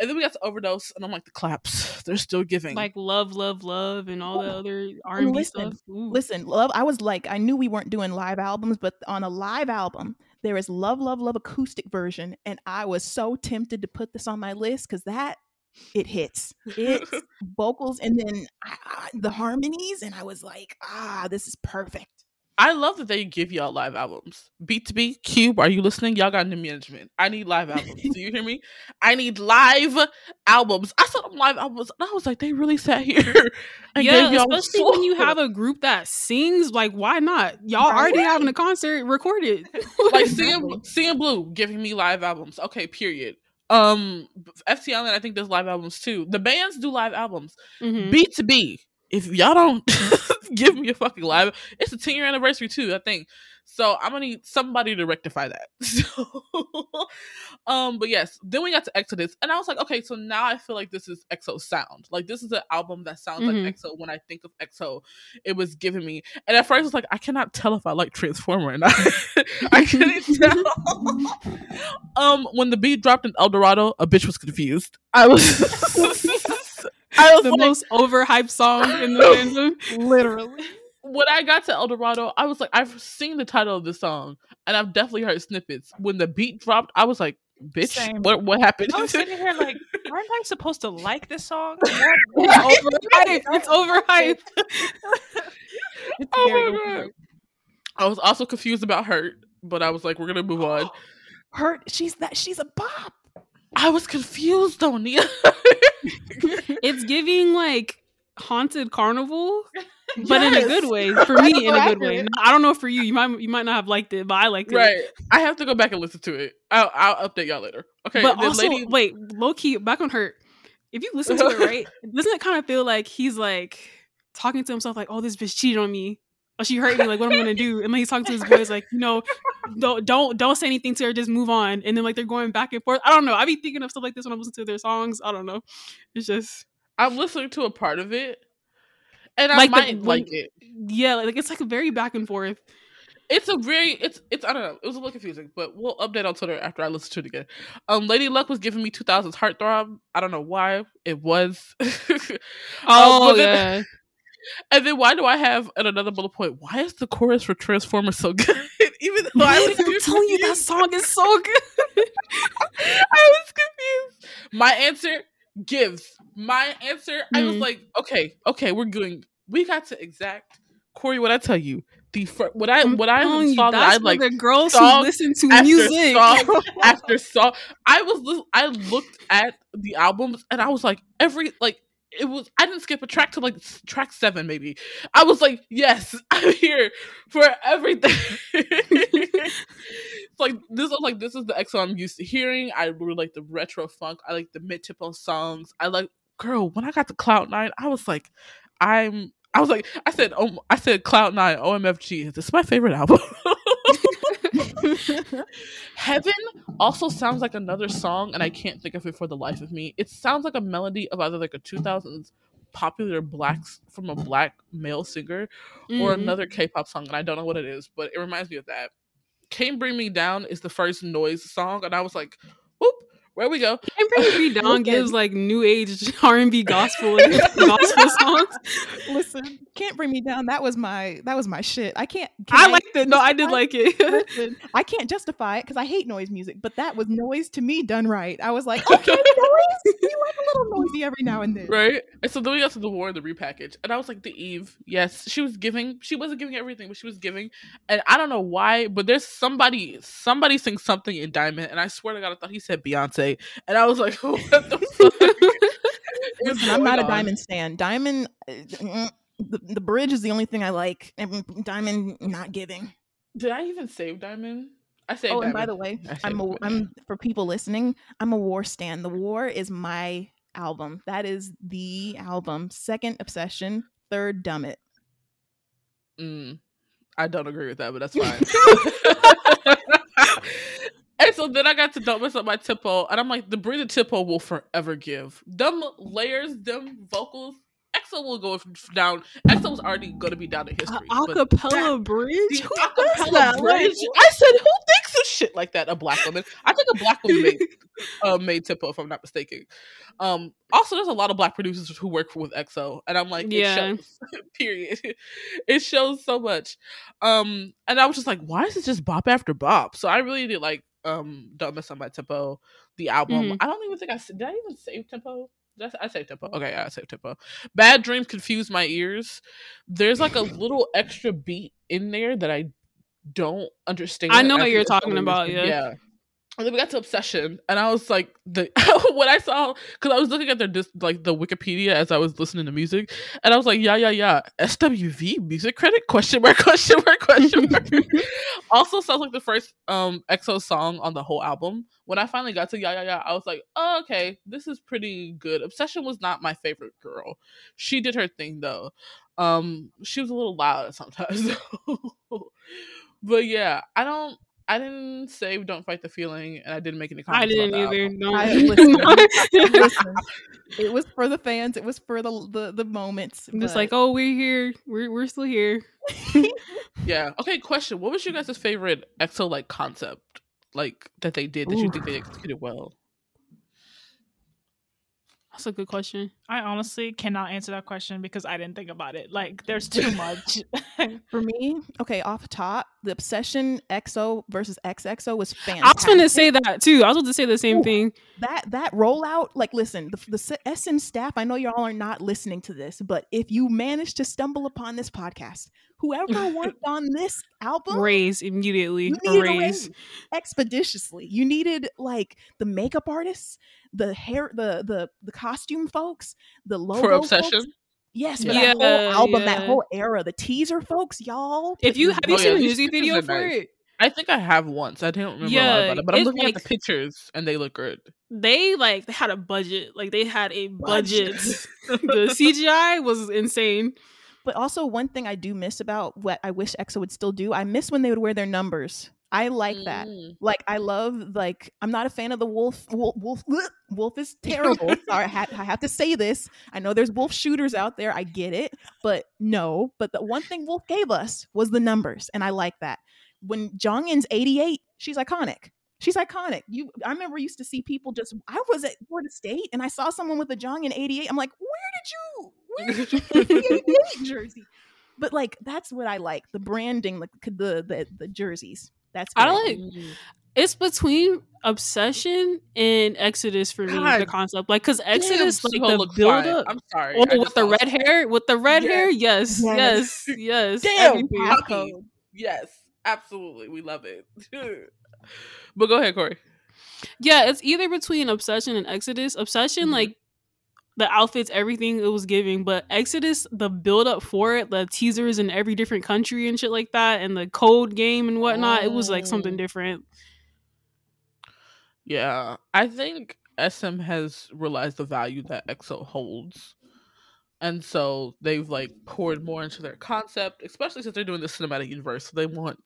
And then we got to overdose, and I'm like, the claps, they're still giving like love, love, love, and all the other R and B stuff. Ooh. Listen, love. I was like, I knew we weren't doing live albums, but on a live album, there is love, love, love acoustic version, and I was so tempted to put this on my list because that it hits it's vocals and then I, the harmonies, and I was like, ah, this is perfect. I love that they give y'all live albums. BTOB, Cube, are you listening? Y'all got new management. I need live albums. Do you hear me? I need live albums. I saw them live albums and I was like, they really sat here and yeah, especially when you have a group that sings. Like, why not? Y'all right. already having a concert, recorded. like seeing CNBLUE giving me live albums. Okay, period. Um, FT Island, I think does live albums too. The bands do live albums. Mm-hmm. BTOB, if y'all don't give me a fucking live, it's a 10 year anniversary too, I think. So I'm gonna need somebody to rectify that. So, um, but yes, then we got to Exodus, and I was like, okay, so now I feel like this is EXO sound. Like this is an album that sounds mm-hmm. like EXO. When I think of EXO, it was giving me. And at first, I was like, I cannot tell if I like Transformer and I, I couldn't tell. um, when the beat dropped in El Dorado, a bitch was confused. I was. I was the like, most overhyped song in the fandom. Literally. When I got to El Dorado, I was like, I've seen the title of the song and I've definitely heard snippets. When the beat dropped, I was like, bitch, Same. what what happened? I was sitting here like, aren't I supposed to like this song? it's overhyped. It's overhyped. it's oh my God. I was also confused about Hurt, but I was like, we're gonna move on. Hurt, she's that she's a bop. I was confused though, Nia. it's giving like haunted carnival, but yes. in a good way. For me, in a good way. I don't know for you. You might you might not have liked it, but I liked it. Right. I have to go back and listen to it. I'll, I'll update y'all later. Okay. But also, lady... wait, low key, back on her. If you listen to it right, doesn't it kind of feel like he's like talking to himself, like, "Oh, this bitch cheated on me." Oh, she hurt me. Like, what am I gonna do? And then he's talking to his boys, like, you know, don't don't don't say anything to her. Just move on. And then like they're going back and forth. I don't know. I be thinking of stuff like this when I'm listening to their songs. I don't know. It's just I'm listening to a part of it, and I like might the, like it. Yeah, like it's like a very back and forth. It's a very it's it's I don't know. It was a little confusing, but we'll update on Twitter after I listen to it again. Um, Lady Luck was giving me 2000s heartthrob. I don't know why it was. oh um, yeah. Then, and then why do I have another bullet point? Why is the chorus for Transformers so good? even though I was I'm telling you that song is so good. I was confused. Monster gives. Monster, mm. I was mm. like, okay, okay, we're going. We got to exact. Corey, what I tell you, the fir- what I what I saw that I like the girls who listen to music song after song. I was I looked at the albums and I was like every like it was I didn't skip a track to like track seven maybe. I was like, yes, I'm here for everything. like this is like this is the EXO I'm used to hearing. I really like the retro funk. I like the mid tempo songs. I like girl when I got to Cloud Nine, I was like, I'm. I was like, I said, oh, I said Cloud Nine, OMFG. This is my favorite album. Heaven also sounds like another song, and I can't think of it for the life of me. It sounds like a melody of either like a 2000s popular blacks from a black male singer mm-hmm. or another K-pop song, and I don't know what it is, but it reminds me of that. Can't Bring Me Down is the first noise song, and I was like, where we go. Can't Bring Me Down gives like new age R and B gospel gospel songs. Listen, Can't Bring Me Down. That was my that was my shit. I can't. I, I liked it. No, I did like it. Listen, I can't justify it because I hate noise music, but that was noise to me done right. I was like, okay, noise. You like a little noisy every now and then, right? And so then we got to the war, the repackage, and I was like, the Eve. Yes, she was giving. She wasn't giving everything, but she was giving. And I don't know why, but there's somebody somebody sings something in Diamond, and I swear to God, I thought he said Beyonce and I was like, "What the fuck?" Listen, I'm not on? a Diamond stan. Diamond, uh, mm, the, the bridge is the only thing I like. Diamond not giving. Did I even save Diamond? I say. Oh, Diamond. and by the way, I'm a, I'm for people listening. I'm a War stan. The War is my album. That is the album. Second, Obsession. Third, Dumb It. Mm, I don't agree with that, but that's fine. And so then I got to don't mess up my tempo, and I'm like, the of tempo will forever give. Them layers, them vocals, EXO will go down. EXO was already going to be down in history. A acapella bridge? The acapella bridge. I said, who thinks of shit like that? A black woman. I think a black woman made, uh, made tempo, if I'm not mistaken. Um, also, there's a lot of black producers who work with EXO, and I'm like, yeah. it shows. period. it shows so much. Um, and I was just like, why is it just bop after bop? So I really did like um Don't Mess Up My Tempo, the album. Mm-hmm. I don't even think I did I even save tempo? Did I, I saved tempo. Okay, yeah, I saved tempo. Bad Dreams confused my ears. There's like a little extra beat in there that I don't understand. I know what you're talking about. Yeah. Yeah. And then we got to Obsession, and I was like, the when I saw, because I was looking at their dis, like the Wikipedia as I was listening to music, and I was like, yeah, yeah, yeah, SWV music credit question mark question mark question mark. also sounds like the first um EXO song on the whole album. When I finally got to yeah, yeah, yeah, I was like, oh, okay, this is pretty good. Obsession was not my favorite girl. She did her thing though. Um, she was a little loud sometimes. but yeah, I don't I didn't say "Don't Fight the Feeling," and I didn't make any comments. I didn't either. No, I, listen, it was for the fans. It was for the the, the moments. I'm just like, oh, we're here. We're we're still here. yeah. Okay. Question: What was your guys' favorite EXO like concept, like that they did that Ooh. you think they executed well? That's a good question. I honestly cannot answer that question because I didn't think about it. Like, there's too much. For me, okay, off top, the Obsession XO versus XXO was fantastic. I was going to say that too. I was going to say the same Ooh, thing. That that rollout, like, listen, the, the SM staff. I know y'all are not listening to this, but if you manage to stumble upon this podcast, whoever worked on this album raise immediately raise. raise expeditiously you needed like the makeup artists the hair the the the costume folks the logo for obsession folks. Yes, for yeah, that whole album, yeah. that whole era, the teaser, folks, y'all. If you have you oh, seen yeah, the music video for nice. it? I think I have once. I didn't remember yeah, a lot about it, but I'm looking like, at the pictures and they look good. They like they had a budget. Like they had a budget. the CGI was insane. But also one thing I do miss about what I wish EXO would still do, I miss when they would wear their numbers. I like mm. that. Like I love like I'm not a fan of the wolf. Wolf wolf, wolf is terrible. Sorry, I, ha- I have to say this. I know there's wolf shooters out there. I get it, but no. But the one thing Wolf gave us was the numbers, and I like that. When Jongin's 88, she's iconic. She's iconic. You, I remember used to see people just. I was at Florida State and I saw someone with a Jongin 88. I'm like, where did you? Where did you 88 jersey? but like that's what I like the branding, like the the the jerseys. That's I like. It's between obsession and Exodus for God. me. The concept, like, because Exodus, Damn, like the build up. I'm sorry. Oh, with the red hair, with the red yes. hair, yes, yes, yes. yes. Damn, yes, absolutely, we love it. but go ahead, Corey. Yeah, it's either between Obsession and Exodus. Obsession, mm-hmm. like the outfits, everything it was giving, but Exodus, the build up for it, the teasers in every different country and shit like that, and the code game and whatnot, oh. it was like something oh. different. Yeah, I think SM has realized the value that EXO holds. And so they've like poured more into their concept, especially since they're doing the cinematic universe. So they want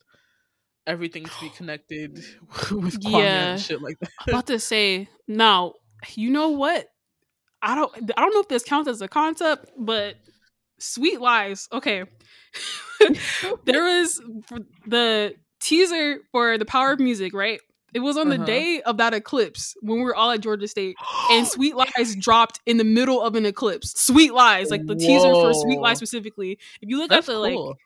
everything to be connected with Kwangya yeah. and shit like that. I'm about to say now, you know what? I don't I don't know if this counts as a concept, but Sweet Lies. Okay. there was the teaser for the power of music, right? It was on uh-huh. the day of that eclipse when we were all at Georgia State, and Sweet Lies dropped in the middle of an eclipse. Sweet Lies, like the Whoa. teaser for Sweet Lies specifically. If you look That's at the cool. like,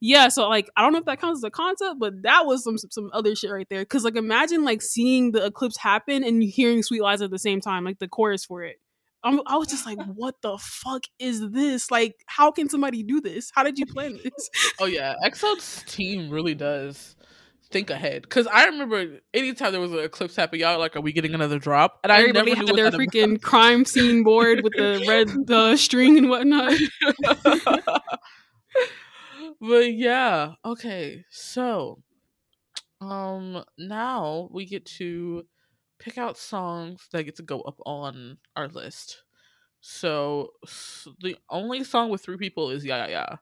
yeah, so like I don't know if that counts as a concept, but that was some some other shit right there. Because like imagine like seeing the eclipse happen and hearing Sweet Lies at the same time, like the chorus for it. I'm, I was just like, what the fuck is this? Like, how can somebody do this? How did you plan this? oh yeah, EXO's team really does think ahead. Because I remember anytime there was an eclipse happen, y'all like, "Are we getting another drop?" And Everybody I never had their freaking about. crime scene board with the red uh, string and whatnot. but yeah, okay. So, um, now we get to pick out songs that get to go up on our list. So the only song with three people is Yeah Yeah Yeah.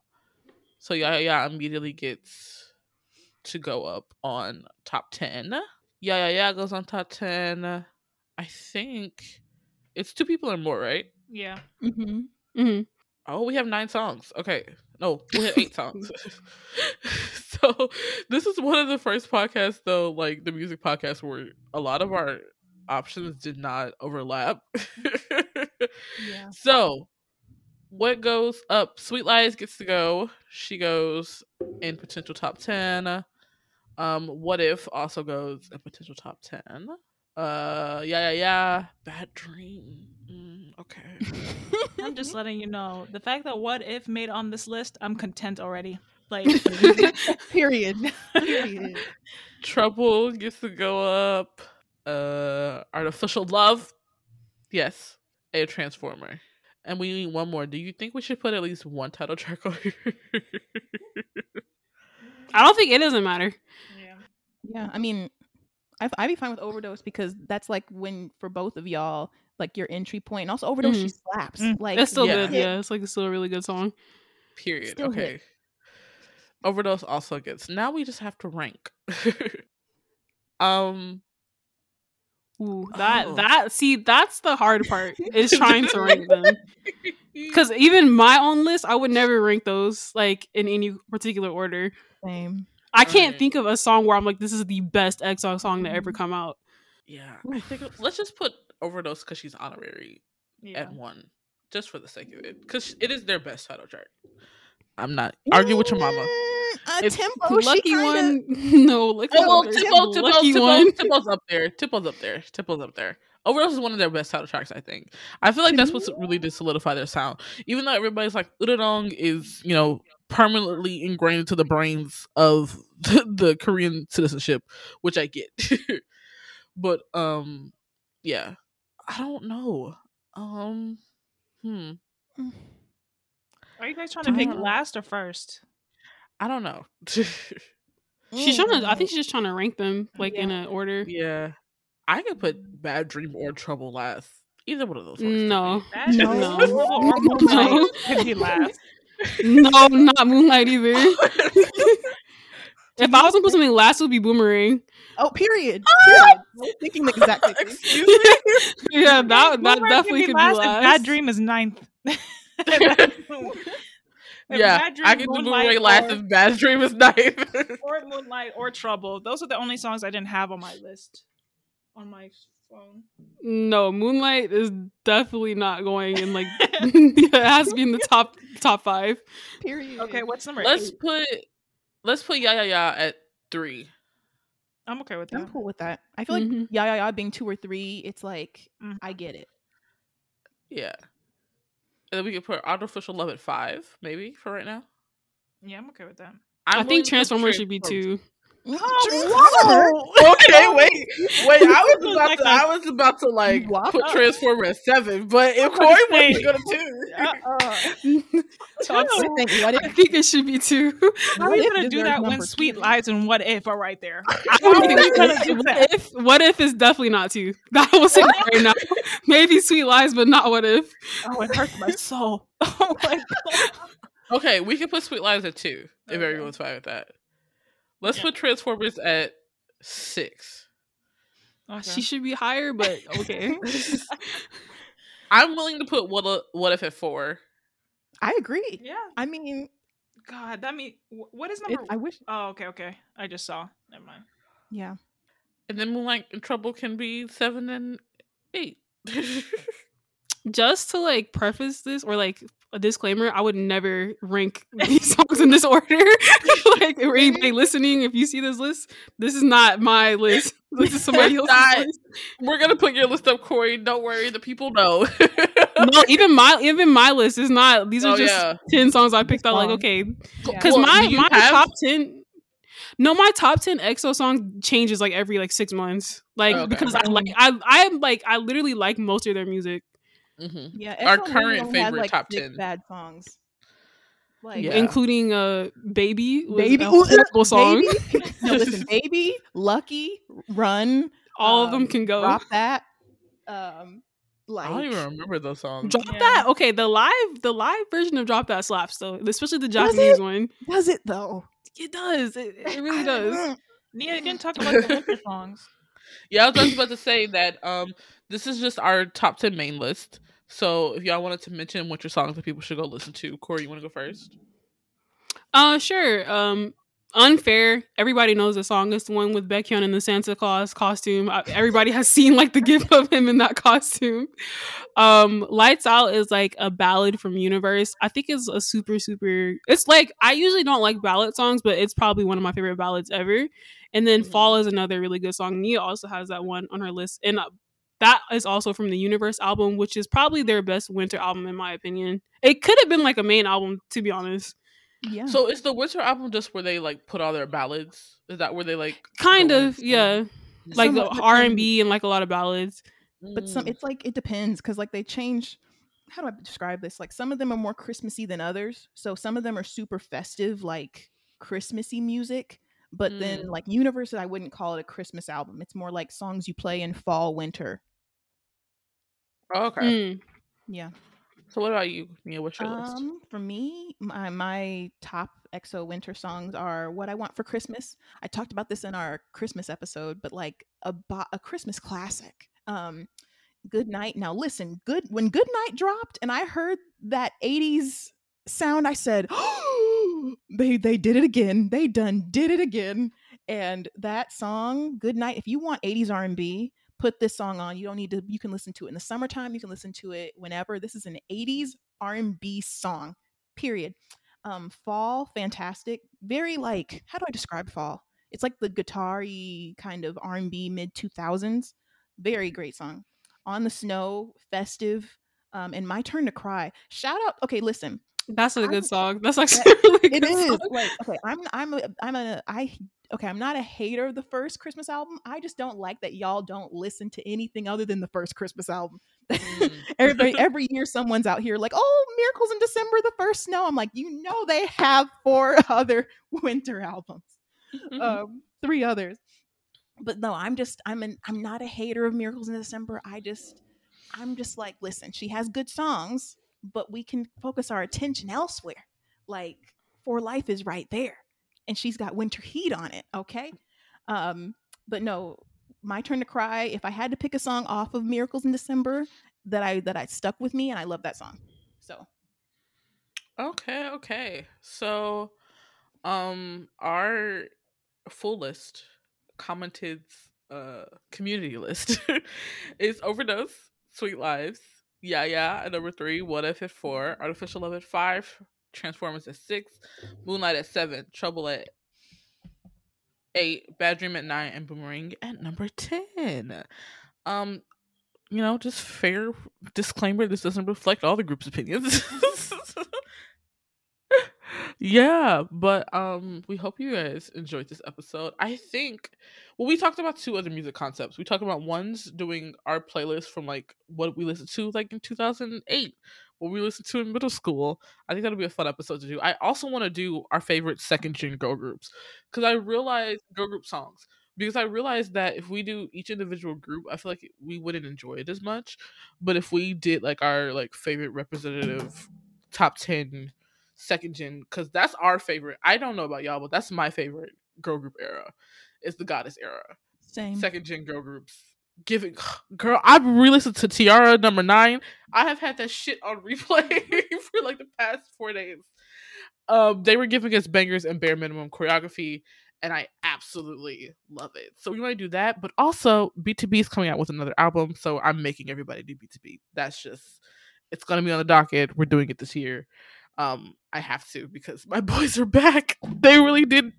So Yeah Yeah Yeah immediately gets to go up on top 10. Yeah, yeah, yeah goes on top 10. I think it's two people or more, right? Yeah. Mm-hmm. Mm-hmm. Oh, we have nine songs. Okay. No, we have eight songs. so this is one of the first podcasts though, like the music podcast where a lot of our options did not overlap. yeah. So what goes up? Sweet Lies gets to go. She goes in potential top ten. Um, what if also goes in potential top ten? Uh, yeah, yeah, yeah. Bad dream. Mm, okay. I'm just letting you know the fact that what if made on this list, I'm content already. Like, period. period. Trouble gets to go up. Uh, artificial love. Yes, a transformer. And we need one more. Do you think we should put at least one title track on here? I don't think it doesn't matter. Yeah. Yeah. I mean, I I'd be fine with overdose because that's like when for both of y'all, like your entry point. And also overdose, mm-hmm. she slaps. Mm-hmm. Like it's still yeah. good. Yeah, it's like it's still a really good song. Period. Still okay. Hit. Overdose also gets. Now we just have to rank. um. Ooh, that oh. that see that's the hard part is trying to rank them because even my own list I would never rank those like in any particular order. Same. I can't right. think of a song where I'm like, this is the best EXO song to ever mm-hmm. come out. Yeah, I think let's just put overdose because she's honorary yeah. at one, just for the sake of it, because it is their best title chart. I'm not argue with your mama. A tempo, lucky one. No, lucky oh, one. Tempo, Tempo, lucky Tempo, one. Tempo's up there. Tempo's up there. Tempo's up there. Overdose is one of their best title tracks, I think. I feel like that's what really did solidify their sound. Even though everybody's like, Udadong is, you know, permanently ingrained into the brains of the, the Korean citizenship, which I get. but um yeah. I don't know. Um hmm. Are you guys trying to pick last or first? I don't know. she's trying to I think she's just trying to rank them like yeah. in an order. Yeah. I could put Bad Dream or Trouble last. Either one of those. No. No. No. no. no. Could be last no, not Moonlight either. if I was gonna put something last, it would be Boomerang. Oh, period. Ah! period. thinking the exact same Excuse me. yeah, that that definitely could last be last. Bad Dream is ninth. Yeah, I can do Boomerang last if Bad Dream is ninth. or Moonlight or Trouble. Those are the only songs I didn't have on my list. on my phone. No, Moonlight is definitely not going in like it has to be in the top top five. Period. Okay, what's number Let's eight? put let's put yeah yeah yeah at three. I'm okay with that. I'm cool with that. I feel like Mhm. yeah, yeah, yeah being two or three, it's like Mhm. I get it. Yeah. And then we could put artificial love at five, maybe for right now. Yeah, I'm okay with that. I'm i think Transformers should be Transformers- two. Okay, wait, wait. I was about Like to. a- I was about to like Wow. put Transformer at seven, but if was Corey gonna wants to say- go to two, uh-uh. So I'm think what I if, think it should be two. How are What you gonna do that when number Sweet two? Lies and What If are right there? I How think are gonna do what that? if what if is definitely not two. That will say that right now. Maybe Sweet Lies, but not what if. Oh, it hurts my soul. Oh my god. okay, we can put Sweet Lies at two if everyone's fine with that. Let's Yeah. put Transformers at six. She should be higher, but okay. I'm willing to put what what if at four. I agree. Yeah. I mean, God, that mean wh- what is it, number? I wish. oh, okay, okay. I just saw. Never mind. Yeah. And then Moonlight in Trouble can be seven and eight. Just to like preface this or like a disclaimer, I would never rank these songs in this order. like for anybody listening, if you see this list, this is not my list. This is somebody else's not. list. We're gonna put your list up, Corey. Don't worry, the people know. No, even my even my list is not. These are Oh, just yeah. ten songs I picked out. Like okay, because Well, my my have- top ten. No, my top ten EXO song changes like every like six months. Like Okay. because I like I I'm like I literally like most of their music, Mhm. Yeah. Our Exo current London has, favorite like, top six 10. bad songs. Like Yeah. including uh "Baby." Baby, a Ooh, song. Baby. no, listen, baby, lucky, run. All of them um, can go. Drop that. Um, like I don't even remember those songs. Drop Yeah. that. Okay, the live the live version of Drop That slaps though, especially the Japanese it? one. does it though? It does. It, it really does. Nia, you can talk about the winter songs. Yeah, I was just about to say that um this is just our top ten main list. So if y'all wanted to mention what your songs that people should go listen to, Corey, you want to go first? Uh sure. Um Unfair. Everybody knows the song. It's the one with Baekhyun in the Santa Claus costume. Everybody has seen like the gif of him in that costume. Um, Lights Out is like a ballad from Universe. I think it's a super super. It's like I usually don't like ballad songs, but it's probably one of my favorite ballads ever. And then Mhm. Fall is another really good song. Nia also has that one on her list, and uh, that is also from the Universe album, which is probably their best winter album in my opinion. It could have been like a main album, to be honest. Yeah. So is the winter album just where they like put all their ballads? Is that where they like Kind of, yeah. sing? Like Somewhat, R and B and like a lot of ballads. but some it's like it depends because like they change how do i describe this like some of them are more christmassy than others so some of them are super festive like christmassy music but then like universe i wouldn't call it a christmas album it's more like songs you play in fall winter Oh, okay. Mm. yeah So what about you, Nia? What's your list? um for me my my top exo winter songs are what i want for christmas i talked about this in our christmas episode but like a bo- a christmas classic um good night now listen good when good night dropped and i heard that 80s sound i said they they did it again. They done did it again. And that song good night if you want 80s r&b put this song on. You don't need to you can listen to it in the summertime. You can listen to it whenever. This is an 80s r&b song period. Um fall fantastic. Very like how do i describe fall? It's like the guitar-y kind of r&b mid 2000s very great song. On the snow festive. Um and my turn to cry. Shout out okay listen That's a I'm- good song. That's actually a really good it is song. like okay i'm i'm a, i'm a i okay i'm not a hater of the first christmas album i just don't like that y'all don't listen to anything other than the first christmas album Mm. everybody every year someone's out here like oh miracles in december the first snow i'm like you know they have four other winter albums um three others but no i'm just i'm an i'm not a hater of miracles in december i just i'm just like listen she has good songs but we can focus our attention elsewhere like for life is right there and she's got winter heat on it okay um but no my turn to cry if i had to pick a song off of miracles in december that i that i stuck with me and i love that song so Okay, okay. So, um, our full list commented uh community list is Overdose, Sweet Lies, Yeah Yeah at number three, What If at four, Artificial Love at five, Transformers at six, Moonlight at seven, Trouble at eight, Bad Dream at nine, and Boomerang at number ten. Um, you know, just fair disclaimer: this doesn't reflect all the group's opinions. yeah, but um, we hope you guys enjoyed this episode. I think well, we talked about two other music concepts. We talked about one's doing our playlist from like what we listened to like in two thousand eight, what we listened to in middle school. I think that'll be a fun episode to do. I also want to do our favorite second gen girl groups because I realized girl group songs because I realized that if we do each individual group, I feel like we wouldn't enjoy it as much. But if we did like our like favorite representative top 10 second gen because that's our favorite. I don't know about y'all, but that's my favorite girl group era. It's the goddess era. Same. Second gen girl groups. Giving girl, I've re-listened to T-ara number nine. I have had that shit on replay for like the past four days. Um, they were giving us bangers and bare minimum choreography, and I absolutely love it. So we might do that, but also BTOB is coming out with another album, so I'm making everybody do BTOB. That's just it's gonna be on the docket. We're doing it this year um I have to because my boys are back. They really did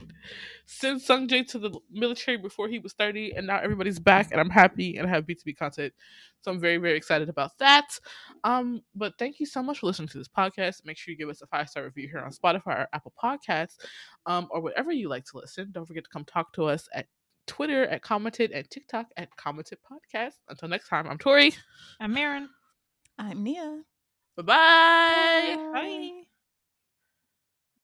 send Sungjae to the military before he was 30 and now everybody's back and I'm happy and I have BTOB content. So I'm very very excited about that. Um but thank you so much for listening to this podcast. Make sure you give us a five-star review here on Spotify or Apple Podcasts um or whatever you like to listen. Don't forget to come talk to us at Twitter at commented and TikTok at commented podcast. Until next time, I'm Tori. I'm Marin. I'm Nia. Bye-bye. Bye.